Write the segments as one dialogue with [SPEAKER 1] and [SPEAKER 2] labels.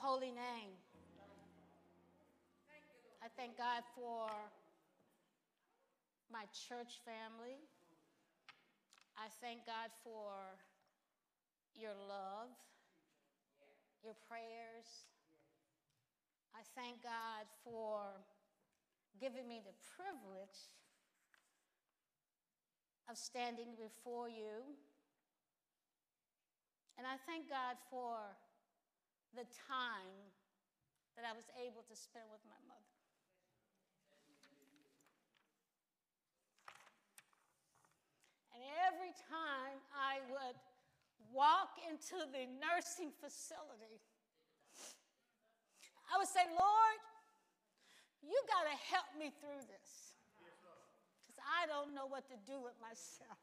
[SPEAKER 1] Holy name. I thank God for my church family. I thank God for your love, your prayers. I thank God for giving me the privilege of standing before you. And I thank God for the time that I was able to spend with my mother. And every time I would walk into the nursing facility, I would say, Lord, you got to help me through this. Because I don't know what to do with myself.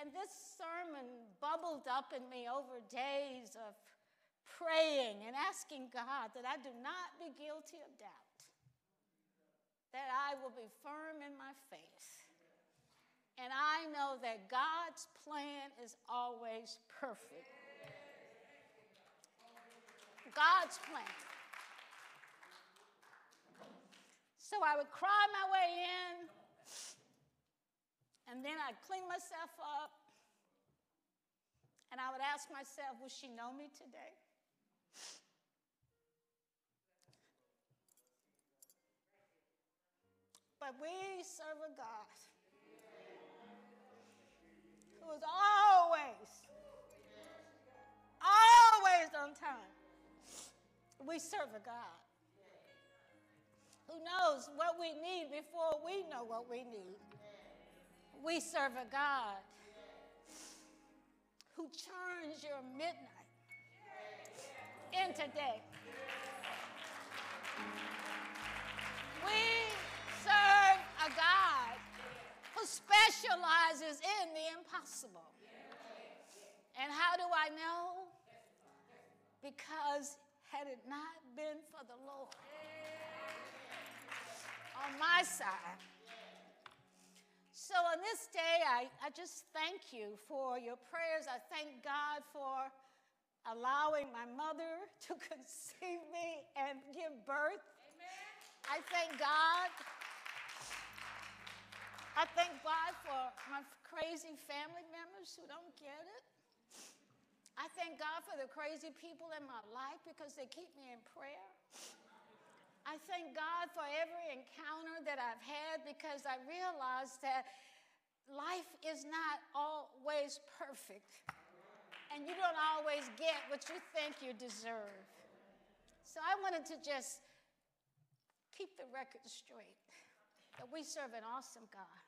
[SPEAKER 1] And this sermon bubbled up in me over days of praying and asking God that I do not be guilty of doubt, that I will be firm in my faith. And I know that God's plan is always perfect. God's plan. So I would cry my way in, and then I'd clean myself up, and I would ask myself, Will she know me today? But we serve a God who is always, always on time. We serve a God who knows what we need before we know what we need. We serve a God who turns your midnight into today. We serve a God who specializes in the impossible. And how do I know? Because had it not been for the Lord on my side. So on this day, I, I just thank you for your prayers. I thank God for allowing my mother to conceive me and give birth. Amen. I thank God. I thank God for my crazy family members who don't get it. I thank God for the crazy people in my life because they keep me in prayer. I thank God for every encounter that I've had because I realize that life is not always perfect. And you don't always get what you think you deserve. So I wanted to just keep the record straight that we serve an awesome God.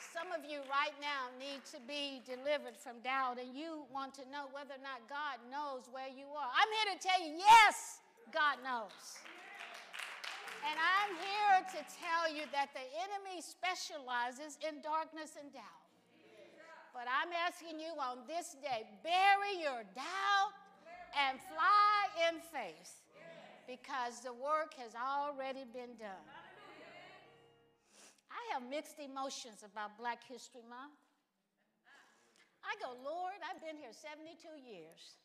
[SPEAKER 1] Some of you right now need to be delivered from doubt, and you want to know whether or not God knows where you are. I'm here to tell you yes, God knows. And I'm here to tell you that the enemy specializes in darkness and doubt. But I'm asking you on this day bury your doubt and fly in faith because the work has already been done. I have mixed emotions about Black History Month. I go, Lord, I've been here 72 years.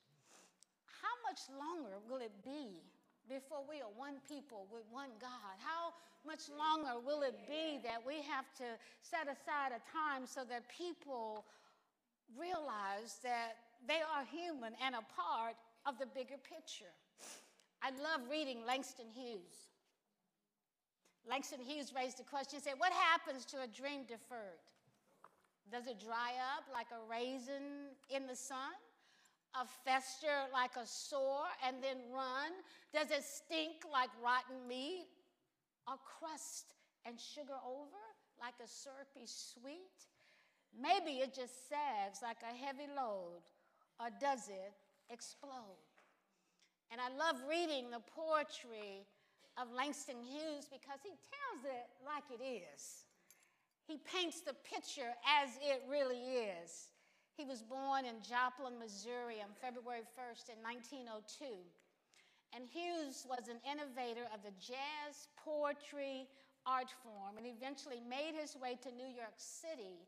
[SPEAKER 1] How much longer will it be before we are one people with one God? How much longer will it be that we have to set aside a time so that people realize that they are human and a part of the bigger picture. I love reading Langston Hughes. Langston Hughes raised the question, he said, What happens to a dream deferred? Does it dry up like a raisin in the sun? A fester like a sore and then run? Does it stink like rotten meat? A crust and sugar over like a syrupy sweet? Maybe it just sags like a heavy load, or does it explode? And I love reading the poetry of Langston Hughes because he tells it like it is. He paints the picture as it really is. He was born in Joplin, Missouri on February 1st in 1902. And Hughes was an innovator of the jazz poetry art form and eventually made his way to New York City,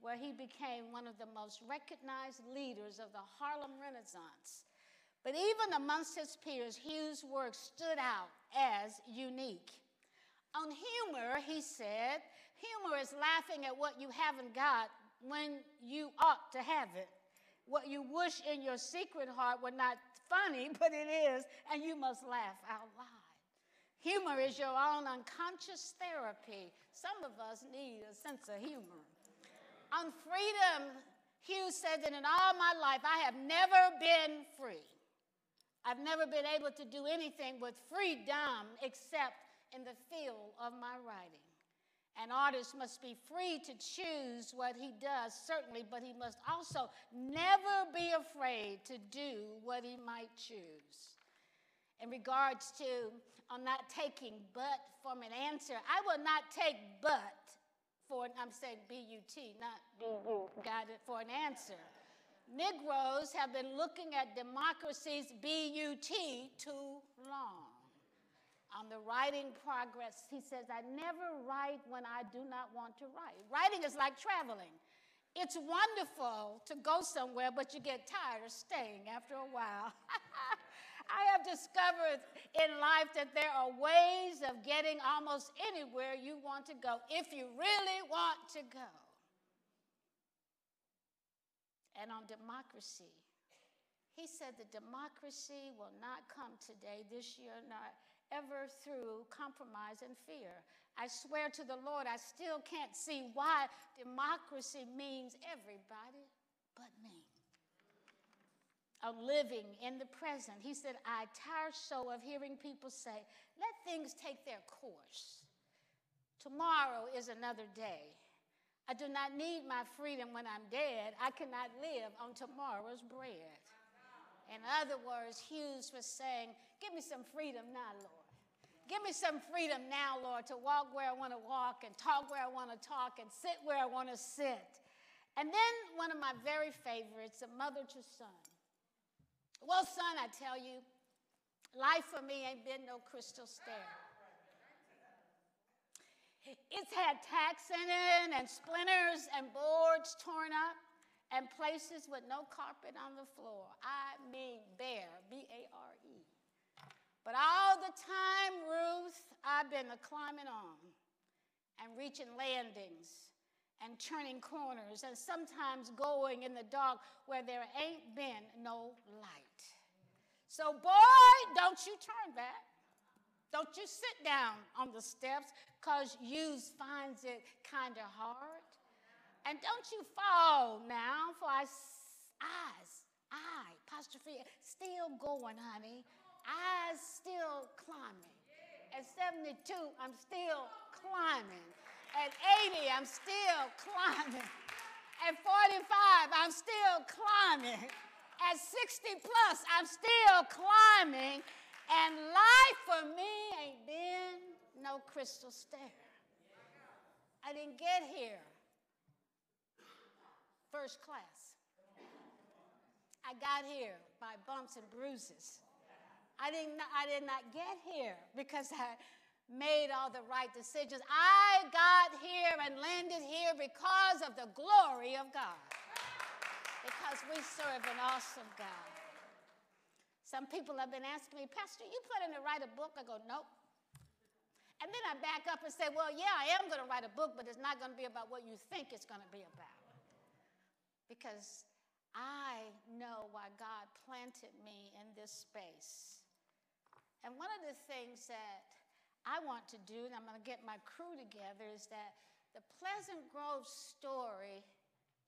[SPEAKER 1] where he became one of the most recognized leaders of the Harlem Renaissance. But even amongst his peers, Hughes' work stood out as unique. On humor, he said, humor is laughing at what you haven't got when you ought to have it. What you wish in your secret heart were not funny, but it is, and you must laugh out loud. Humor is your own unconscious therapy. Some of us need a sense of humor. On freedom, Hughes said that in all my life, I have never been free. I've never been able to do anything with freedom except in the field of my writing. An artist must be free to choose what he does, certainly, but he must also never be afraid to do what he might choose. In regards to I'm not taking but from an answer, I will not take but for, I'm saying B U T, not got it, for an answer. Negroes have been looking at democracy's BUT too long. On the writing progress, he says, I never write when I do not want to write. Writing is like traveling. It's wonderful to go somewhere, but you get tired of staying after a while. I have discovered in life that there are ways of getting almost anywhere you want to go if you really want to go and on democracy. He said the democracy will not come today, this year, not ever through compromise and fear. I swear to the Lord, I still can't see why democracy means everybody but me. Of living in the present. He said, I tire so of hearing people say, let things take their course. Tomorrow is another day. I do not need my freedom when I'm dead. I cannot live on tomorrow's bread. In other words, Hughes was saying, Give me some freedom now, Lord. Give me some freedom now, Lord, to walk where I want to walk and talk where I want to talk and sit where I want to sit. And then one of my very favorites, a mother to son. Well, son, I tell you, life for me ain't been no crystal stair. It's had tacks in it and splinters and boards torn up and places with no carpet on the floor. I mean, bare, B A R. But all the time, Ruth, I've been a climbing on and reaching landings and turning corners and sometimes going in the dark where there ain't been no light. So, boy, don't you turn back. Don't you sit down on the steps because you finds it kind of hard. And don't you fall now, for I, eyes, I, apostrophe, still going, honey. Eyes still climbing. At 72, I'm still climbing. At 80, I'm still climbing. At 45, I'm still climbing. At 60 plus, I'm still climbing. And life for me ain't been no crystal stair. I didn't get here first class. I got here by bumps and bruises. I, didn't, I did not get here because I made all the right decisions. I got here and landed here because of the glory of God. Because we serve an awesome God. Some people have been asking me, Pastor, you planning to write a book? I go, nope. And then I back up and say, well, yeah, I am going to write a book, but it's not going to be about what you think it's going to be about. Because I know why God planted me in this space. And one of the things that I want to do, and I'm going to get my crew together, is that the Pleasant Grove story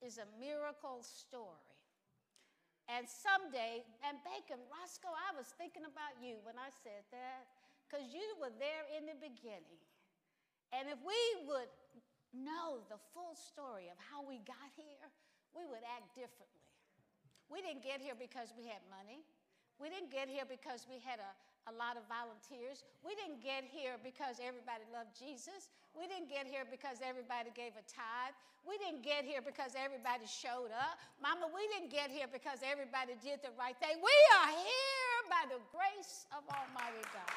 [SPEAKER 1] is a miracle story. And someday, and Deacon, Roscoe, I was thinking about you when I said that, because you were there in the beginning. And if we would know the full story of how we got here, we would act differently. We didn't get here because we had money. We didn't get here because we had a, a lot of volunteers. We didn't get here because everybody loved Jesus. We didn't get here because everybody gave a tithe. We didn't get here because everybody showed up. Mama, we didn't get here because everybody did the right thing. We are here by the grace of Almighty God.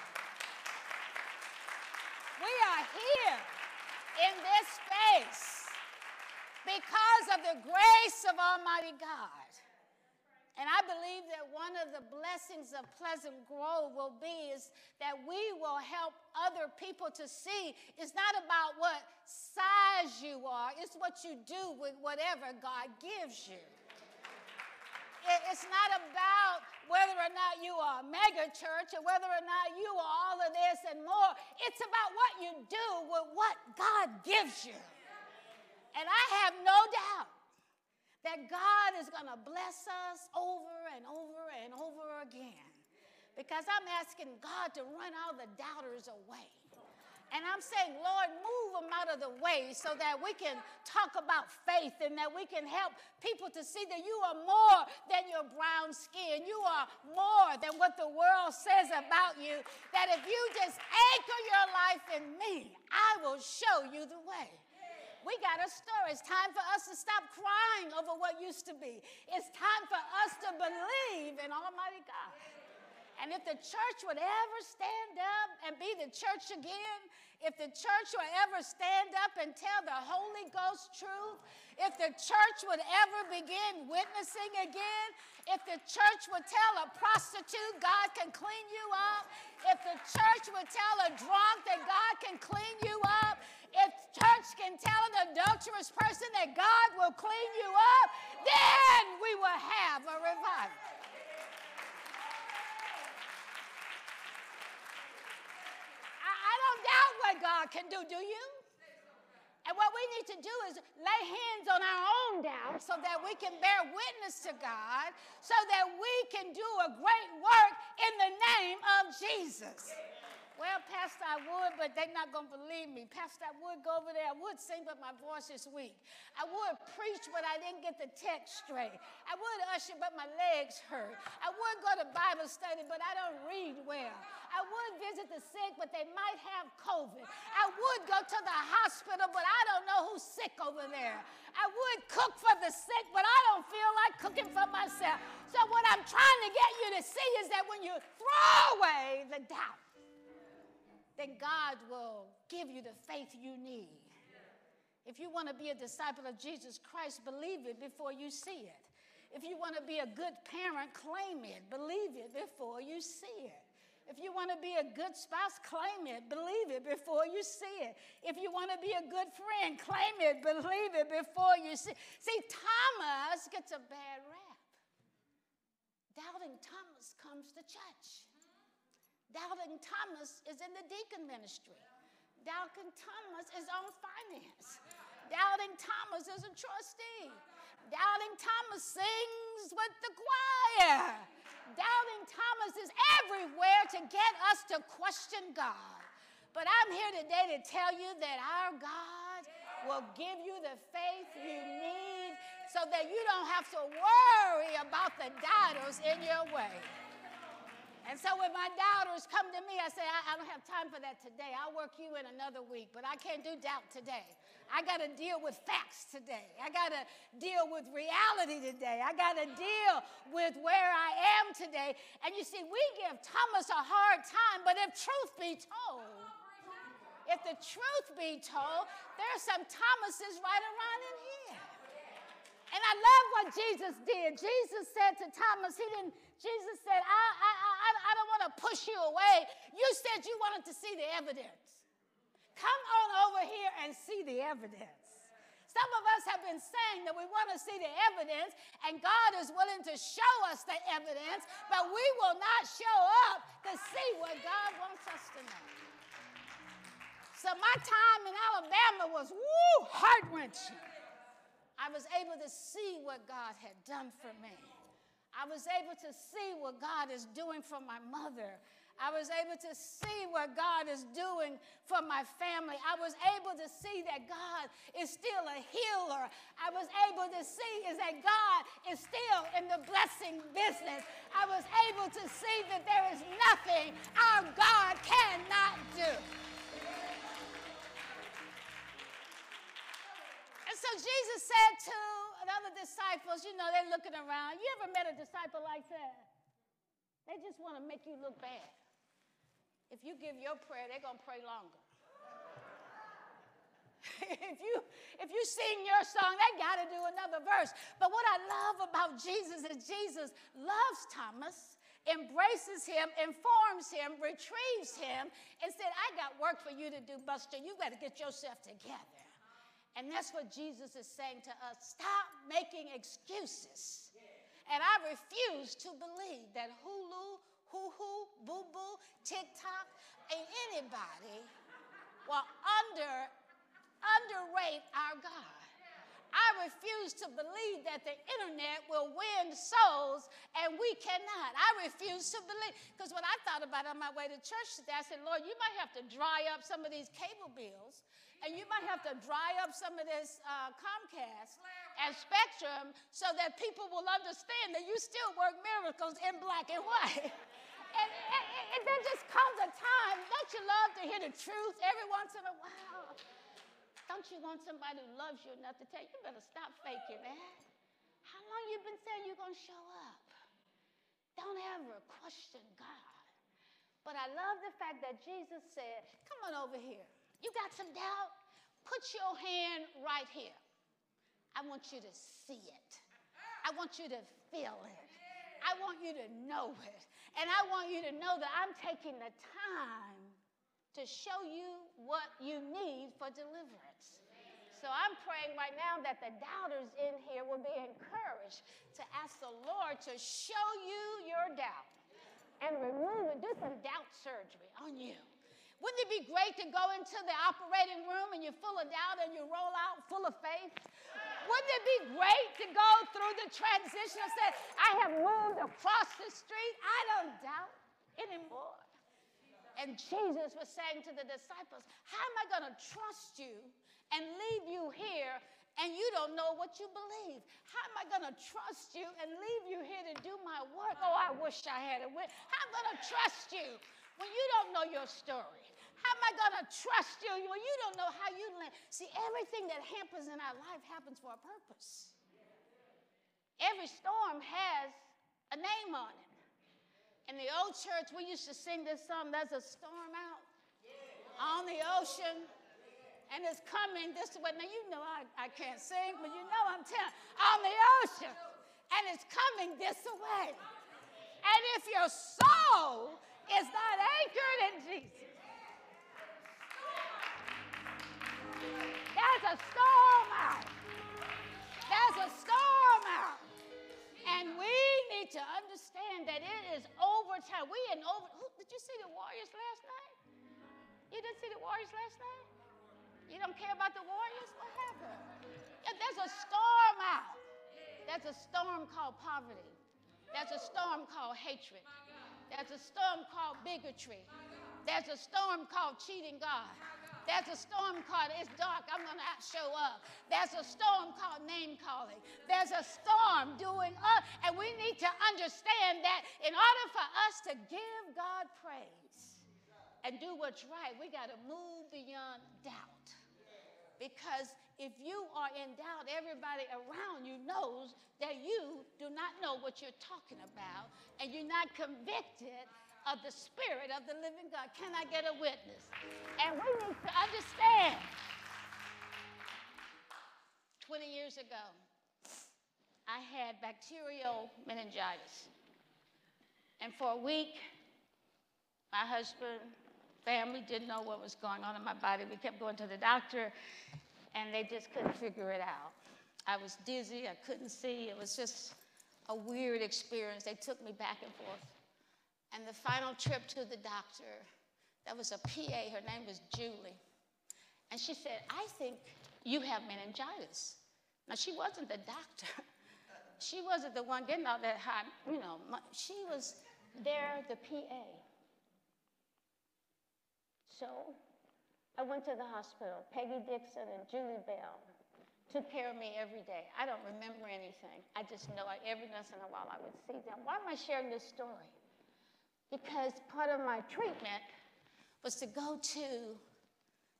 [SPEAKER 1] We are here in this space because of the grace of Almighty God. And I believe that one of the blessings of Pleasant Grove will be is that we will help other people to see it's not about what size you are, it's what you do with whatever God gives you. It's not about whether or not you are a mega church or whether or not you are all of this and more. It's about what you do with what God gives you. And I have no doubt that God is going to bless us over and over and over again. Because I'm asking God to run all the doubters away. And I'm saying, Lord, move them out of the way so that we can talk about faith and that we can help people to see that you are more than your brown skin. You are more than what the world says about you. That if you just anchor your life in me, I will show you the way. We got a story. It's time for us to stop crying over what used to be. It's time for us to believe in Almighty God. And if the church would ever stand up and be the church again, if the church would ever stand up and tell the Holy Ghost truth, if the church would ever begin witnessing again, if the church would tell a prostitute God can clean you up, if the church would tell a drunk that God can clean you up, if the church can tell an adulterous person that God will clean you up, then we will have a revival. I, I don't doubt what God can do, do you? And what we need to do is lay hands on our own doubt so that we can bear witness to God, so that we can do a great work in the name of Jesus. Well, Pastor, I would, but they're not going to believe me. Pastor, I would go over there. I would sing, but my voice is weak. I would preach, but I didn't get the text straight. I would usher, but my legs hurt. I would go to Bible study, but I don't read well. I would visit the sick, but they might have COVID. I would go to the hospital, but I don't know who's sick over there. I would cook for the sick, but I don't feel like cooking for myself. So, what I'm trying to get you to see is that when you throw away the doubt, then God will give you the faith you need. If you want to be a disciple of Jesus Christ, believe it before you see it. If you want to be a good parent, claim it. Believe it before you see it. If you want to be a good spouse, claim it. Believe it before you see it. If you want to be a good friend, claim it. Believe it before you see. It. See, Thomas gets a bad rap. Doubting Thomas comes to church. Doubting Thomas is in the deacon ministry. Doubting Thomas is on finance. Doubting Thomas is a trustee. Doubting Thomas sings with the choir. Doubting Thomas is everywhere to get us to question God. But I'm here today to tell you that our God will give you the faith you need so that you don't have to worry about the doubters in your way. And so when my doubters come to me, I say, I, I, don't have time for that today. I'll work you in another week, but I can't do doubt today. I got to deal with facts today. I got to deal with reality today. I got to deal with where I am today. And you see, we give Thomas a hard time, but if truth be told, if the truth be told, there are some Thomases right around in here. And I love what Jesus did. Jesus said to Thomas, He didn't, Jesus said, I, I, I, I don't want push you away. You said you wanted to see the evidence. Come on over here and see the evidence. Some of us have been saying that we want to see the evidence, and God is willing to show us the evidence, but we will not show up to see what God wants us to know. So my time in Alabama was woo heart wrenching. I was able to see what God had done for me. I was able to see what God is doing for my mother. I was able to see what God is doing for my family. I was able to see that God is still a healer. I was able to see is that God is still in the blessing business. I was able to see that there is nothing our God cannot do. And so Jesus said to other disciples, you know, they're looking around. You ever met a disciple like that? They just want to make you look bad. If you give your prayer, they're going to pray longer. if you if you sing your song, they got to do another verse. But what I love about Jesus is Jesus loves Thomas, embraces him, informs him, retrieves him, and said, "I got work for you to do, Buster. You got to get yourself together." And that's what Jesus is saying to us. Stop making excuses. And I refuse to believe that Hulu hoo hoo, boo boo, TikTok, ain't anybody will under, underrate our God. I refuse to believe that the internet will win souls and we cannot. I refuse to believe. Because when I thought about it on my way to church today, I said, Lord, you might have to dry up some of these cable bills and you might have to dry up some of this uh, Comcast and Spectrum so that people will understand that you still work miracles in black and white. And, and, and there just comes a time, don't you love to hear the truth every once in a while? Don't you want somebody who loves you enough to tell you, you better stop faking that? How long you been saying you're going to show up? Don't ever question God. But I love the fact that Jesus said, come on over here. You got some doubt? Put your hand right here. I want you to see it. I want you to feel it. I want you to know it. And I want you to know that I'm taking the time to show you what you need for deliverance. So I'm praying right now that the doubters in here will be encouraged to ask the Lord to show you your doubt and remove it. Do some doubt surgery on you. Wouldn't it be great to go into the operating room and you're full of doubt and you roll out full of faith? Wouldn't it be great to go through the transition and say, I have moved across the street. I don't doubt anymore. And Jesus was saying to the disciples, How am I going to trust you and leave you here and you don't know what you believe? How am I going to trust you and leave you here to do my work? Oh, I wish I had a wit. How am I going to trust you when you don't know your story? How am I going to trust you when you don't know how you land? See, everything that happens in our life happens for a purpose. Every storm has a name on it. In the old church, we used to sing this song, There's a Storm Out on the Ocean, and it's coming this way. Now, you know I, I can't sing, but you know I'm telling on the ocean, and it's coming this way. And if your soul is not anchored in Jesus, There's a storm called poverty. There's a storm called hatred. There's a storm called bigotry. There's a storm called cheating God. There's a storm called it's dark, I'm to show up. There's a storm called name calling. There's a storm doing up. And we need to understand that in order for us to give God praise and do what's right, we got to move beyond doubt. Because if you are in doubt, everybody around you knows that you do not know what you're talking about and you're not convicted of the Spirit of the living God. Can I get a witness? And we need to understand 20 years ago, I had bacterial meningitis. And for a week, my husband, family didn't know what was going on in my body. We kept going to the doctor, and they just couldn't figure it out. I was dizzy, I couldn't see. It was just a weird experience. They took me back and forth. And the final trip to the doctor, that was a PA, her name was Julie. And she said, I think you have meningitis. Now, she wasn't the doctor. She wasn't the one getting all that hot, you know. She was there, the PA. So I went to the hospital. Peggy Dixon and Julie Bell took care of me every day. I don't remember anything. I just know I, every once in a while I would see them. Why am I sharing this story? Because part of my treatment was to go to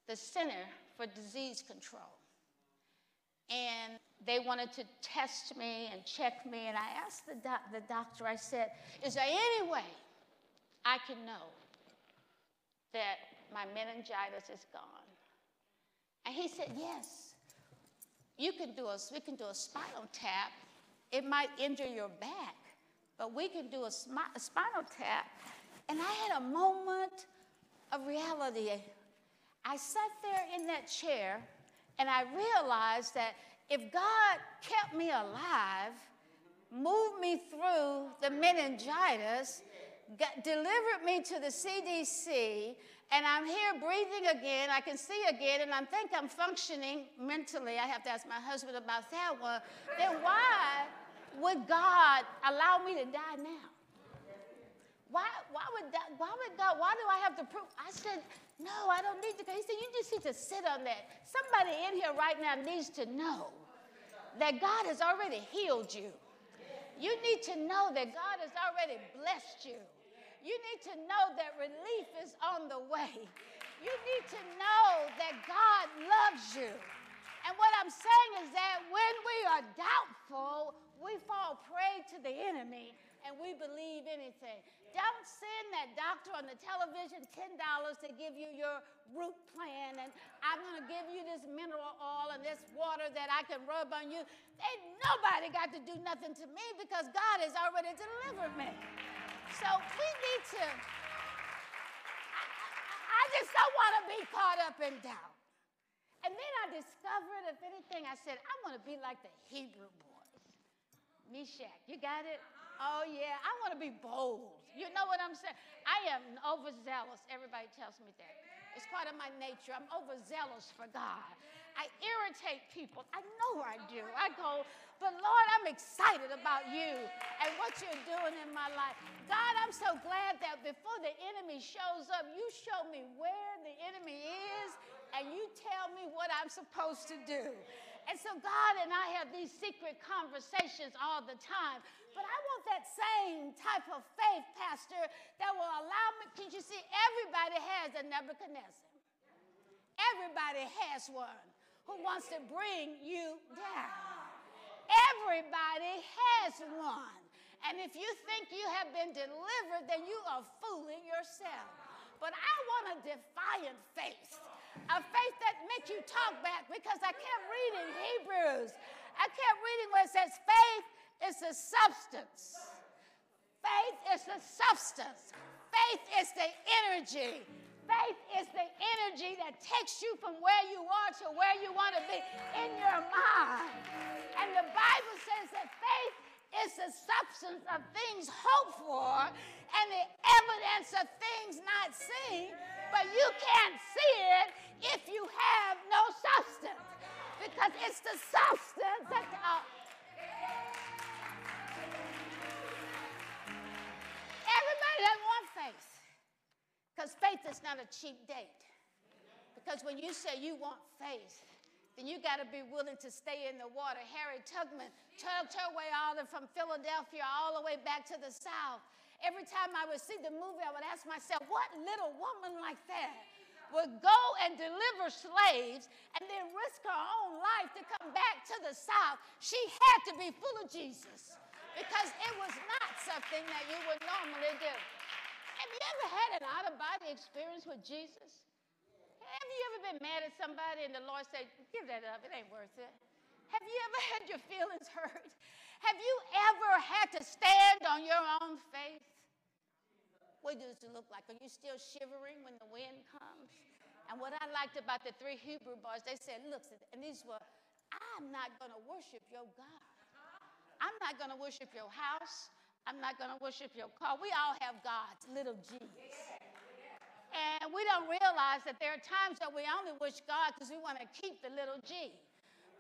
[SPEAKER 1] the Center for Disease Control. And they wanted to test me and check me. And I asked the, the doctor, I said, Is there any way I can know that my meningitis is gone. And he said, Yes. You can do a, we can do a spinal tap. It might injure your back, but we can do a, a spinal tap. And I had a moment of reality. I sat there in that chair and I realized that if God kept me alive, moved me through the meningitis, got, delivered me to the CDC, and I'm here breathing again. I can see again, and I think I'm functioning mentally. I have to ask my husband about that one. Then why would God allow me to die now? Why, why, would that, why would God, why do I have to prove? I said, no, I don't need to. He said, you just need to sit on that. Somebody in here right now needs to know that God has already healed you. You need to know that God has already blessed you. You need to know that relief is on the way. You need to know that God loves you. And what I'm saying is that when we are doubtful, we fall prey to the enemy and we believe anything. Don't send that doctor on the television $10 to give you your root plan and I'm going to give you this mineral oil and this water that I can rub on you. Ain't nobody got to do nothing to me because God has already delivered me. So we need to, I, just don't want to be caught up in doubt. And then I discovered, if anything, I said, I want to be like the Hebrew boys. Meshach, you got it? Oh, yeah, I want to be bold. You know what I'm saying? I am overzealous. Everybody tells me that. It's part of my nature. I'm overzealous for God. I irritate people. I know I do. I go, but Lord, I'm excited about you and what you're doing in my life. God, I'm so glad that before the enemy shows up, you show me where the enemy is and you tell me what I'm supposed to do. And so God and I have these secret conversations all the time. But I want that same type of faith, Pastor, that will allow me. Can you see? Everybody has a Nebuchadnezzar. Everybody has one who wants to bring you down. Everybody has one. And if you think you have been delivered, then you are fooling yourself. But I want a defiant faith, a faith that makes you talk back because I kept reading Hebrews. I kept reading where it says faith is the substance. Faith is the substance. Faith is the energy. Faith is the energy that takes you from where you are to where you want to be in your mind. And the Bible says that faith is the substance of things hoped for and the evidence of things not seen. But you can't see it if you have no substance because it's the substance that. Uh, everybody doesn't want faith because faith is not a cheap date. Because when you say you want faith, then you got to be willing to stay in the water. Harriet Tubman tugged her way all the, from Philadelphia all the way back to the South. Every time I would see the movie, I would ask myself, what little woman like that would go and deliver slaves and then risk her own life to come back to the South? She had to be full of Jesus because it was not something that you would normally do. Have you ever had an out of body experience with Jesus? Have you ever been mad at somebody and the Lord said, Give that up, it ain't worth it? Have you ever had your feelings hurt? Have you ever had to stand on your own faith? What does it look like? Are you still shivering when the wind comes? And what I liked about the three Hebrew boys, they said, look, and these were, I'm not going to worship your God. I'm not going to worship your house. I'm not going to worship your car. We all have gods, little g's. And we don't realize that there are times that we only wish God because we want to keep the little g.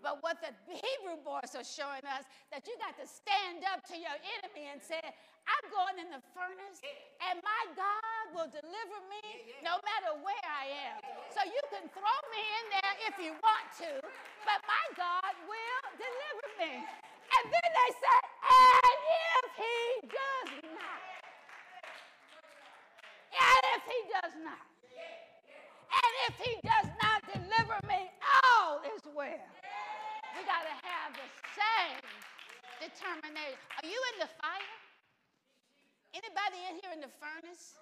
[SPEAKER 1] But what the Hebrew boys are showing us that you got to stand up to your enemy and say, I'm going in the furnace, and my God will deliver me no matter where I am. So you can throw me in there if you want to, but my God will deliver me. And then they said, if he does not, and if he does not, and if he does not deliver me, all is well. We got to have the same determination. Are you in the fire? Anybody in here in the furnace?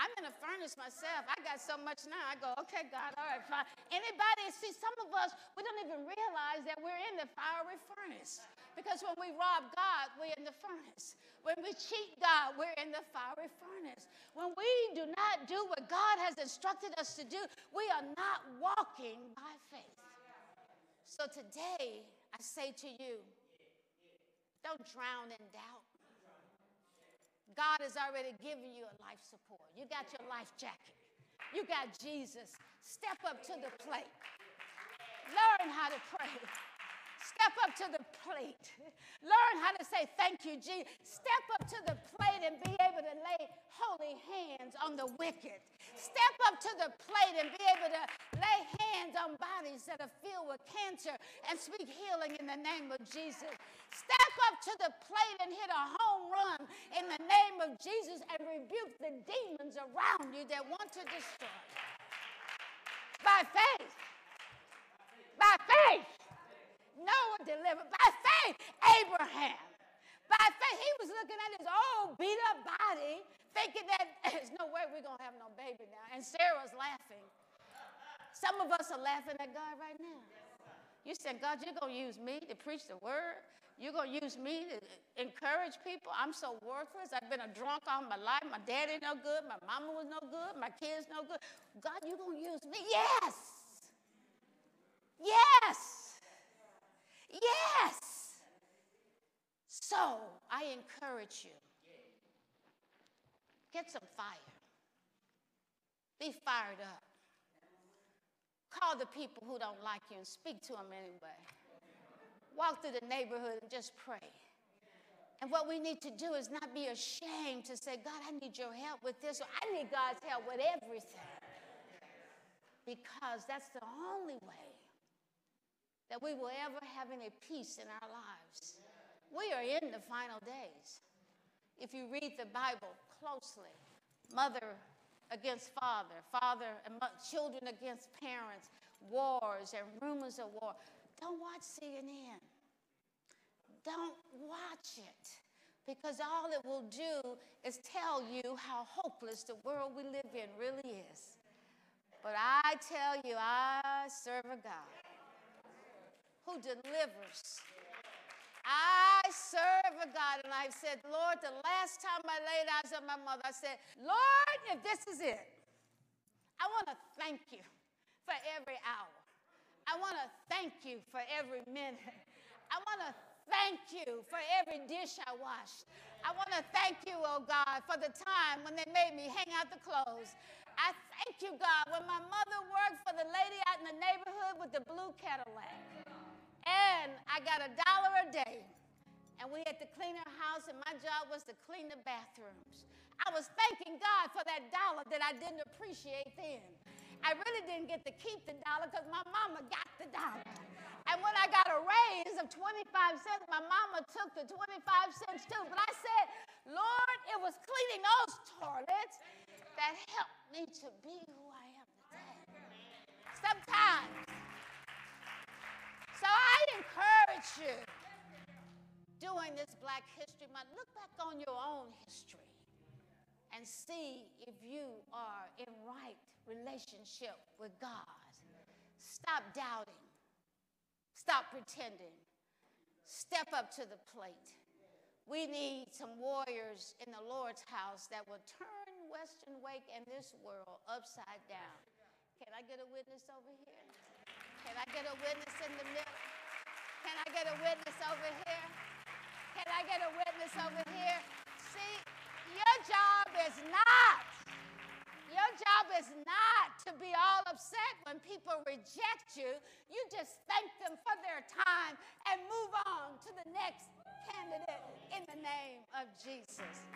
[SPEAKER 1] I'm in a furnace myself. I got so much now. I go, okay, God, all right, fine. Anybody, see, some of us, we don't even realize that we're in the fiery furnace. Because when we rob God, we're in the furnace. When we cheat God, we're in the fiery furnace. When we do not do what God has instructed us to do, we are not walking by faith. So today, I say to you, don't drown in doubt. God has already given you a life support. You got your life jacket. You got Jesus. Step up to the plate. Learn how to pray. Step up to the plate. Learn how to say thank you, Jesus. Step up to the plate and be able to lay holy hands on the wicked. Step up to the plate and be able to lay hands on bodies that are filled with cancer and speak healing in the name of Jesus. Step to the plate and hit a home run in the name of Jesus and rebuke the demons around you that want to destroy. By faith. By faith. Noah delivered. By faith, Abraham. By faith, he was looking at his old beat up body, thinking that there's no way we're going to have no baby now. And Sarah's laughing. Some of us are laughing at God right now. You said, God, you're going to use me to preach the word. You're going to use me to encourage people. I'm so worthless. I've been a drunk all my life. My daddy no good. My mama was no good. My kids no good. God, you're going to use me? Yes. Yes. Yes. So I encourage you get some fire, be fired up. Call the people who don't like you and speak to them anyway. Walk through the neighborhood and just pray. And what we need to do is not be ashamed to say, God, I need your help with this, or I need God's help with everything. Because that's the only way that we will ever have any peace in our lives. We are in the final days. If you read the Bible closely, mother against father, father and children against parents, wars and rumors of war. Don't watch CNN. Don't watch it because all it will do is tell you how hopeless the world we live in really is. But I tell you, I serve a God who delivers. I serve a God, and I've said, Lord, the last time I laid eyes on my mother, I said, Lord, if this is it, I want to thank you for every hour. I want to thank you for every minute. I want to thank you for every dish I washed. I want to thank you, oh God, for the time when they made me hang out the clothes. I thank you, God, when my mother worked for the lady out in the neighborhood with the blue Cadillac. And I got a dollar a day. And we had to clean her house, and my job was to clean the bathrooms. I was thanking God for that dollar that I didn't appreciate then. I really didn't get to keep the dollar because my mama got the dollar. And when I got a raise of 25 cents, my mama took the 25 cents too. But I said, Lord, it was cleaning those toilets that helped me to be who I am today. Sometimes so I encourage you during this Black History Month, look back on your own history and see if you are in right relationship with God. Stop doubting. Stop pretending. Step up to the plate. We need some warriors in the Lord's house that will turn Western Wake and this world upside down. Can I get a witness over here? Can I get a witness in the middle? Can I get a witness over here? Can I get a witness over here? See, is not, your job is not to be all upset when people reject you. You just thank them for their time and move on to the next candidate in the name of Jesus.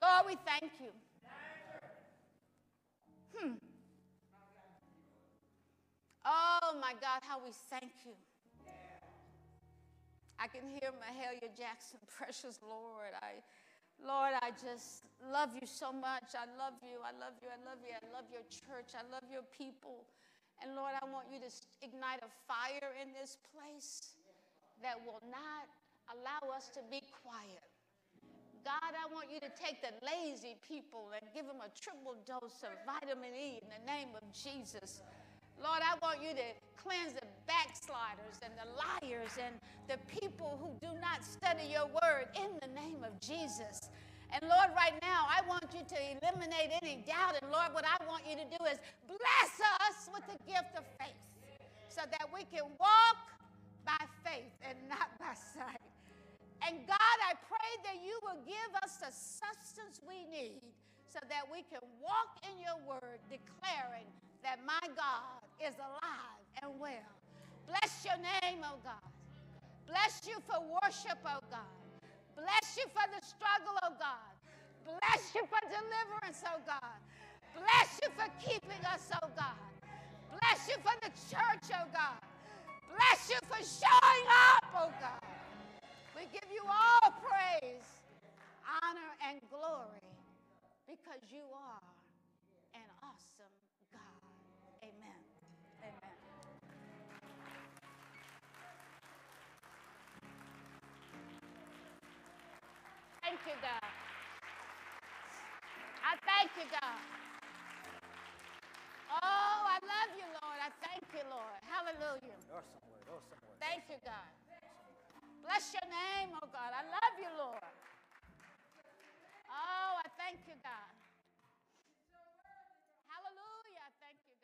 [SPEAKER 1] Lord, we thank you. Hmm. Oh my God, how we thank you. I can hear Mahalia Jackson, precious Lord. I, Lord, I just love you so much. I love you. I love you. I love you. I love your church. I love your people. And Lord, I want you to ignite a fire in this place that will not allow us to be quiet. God, I want you to take the lazy people and give them a triple dose of vitamin E in the name of Jesus. Lord, I want you to cleanse the backsliders and the liars and the people who do not study your word in the name of Jesus. And Lord, right now, I want you to eliminate any doubt. And Lord, what I want you to do is bless us with the gift of faith so that we can walk by faith and not by sight. And God, I pray that you will give us the substance we need so that we can walk in your word declaring that my God is alive and well. Bless your name, oh God. Bless you for worship, oh God. Bless you for the struggle, oh God. Bless you for deliverance, oh God. Bless you for keeping us, oh God. Bless you for the church, oh God. Bless you for showing up, oh God. We give you all praise, honor, and glory because you are you, God. I thank you, God. Oh, I love you, Lord. I thank you, Lord. Hallelujah. Thank you, God. Bless your name, oh God. I love you, Lord. Oh, I thank you, God. Hallelujah. I thank you,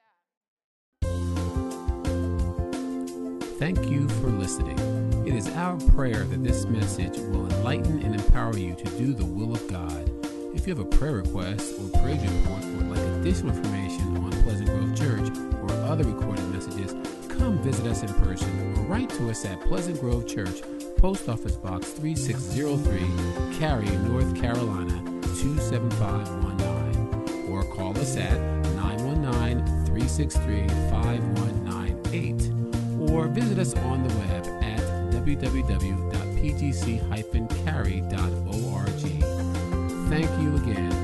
[SPEAKER 1] God.
[SPEAKER 2] Thank you for listening. It is our prayer that this message will enlighten and empower you to do the will of God. If you have a prayer request or praise report or would like additional information on Pleasant Grove Church or other recorded messages, come visit us in person or write to us at Pleasant Grove Church, Post Office Box 3603, Cary, North Carolina 27519, or call us at 919 363 5198 or visit us on the web at www.pgc-cary.org. Thank you again